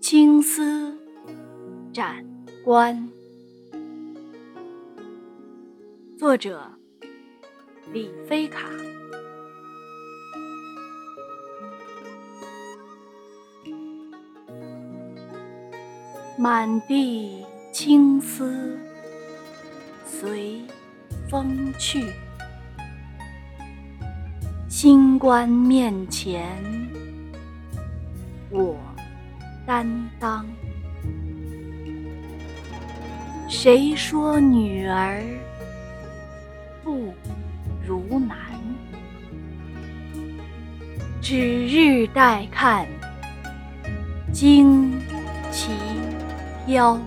青丝斩关，作者李飞卡。满地青丝随风去，新冠面前我。担当。谁说女儿不如男？指日待看旌旗飘。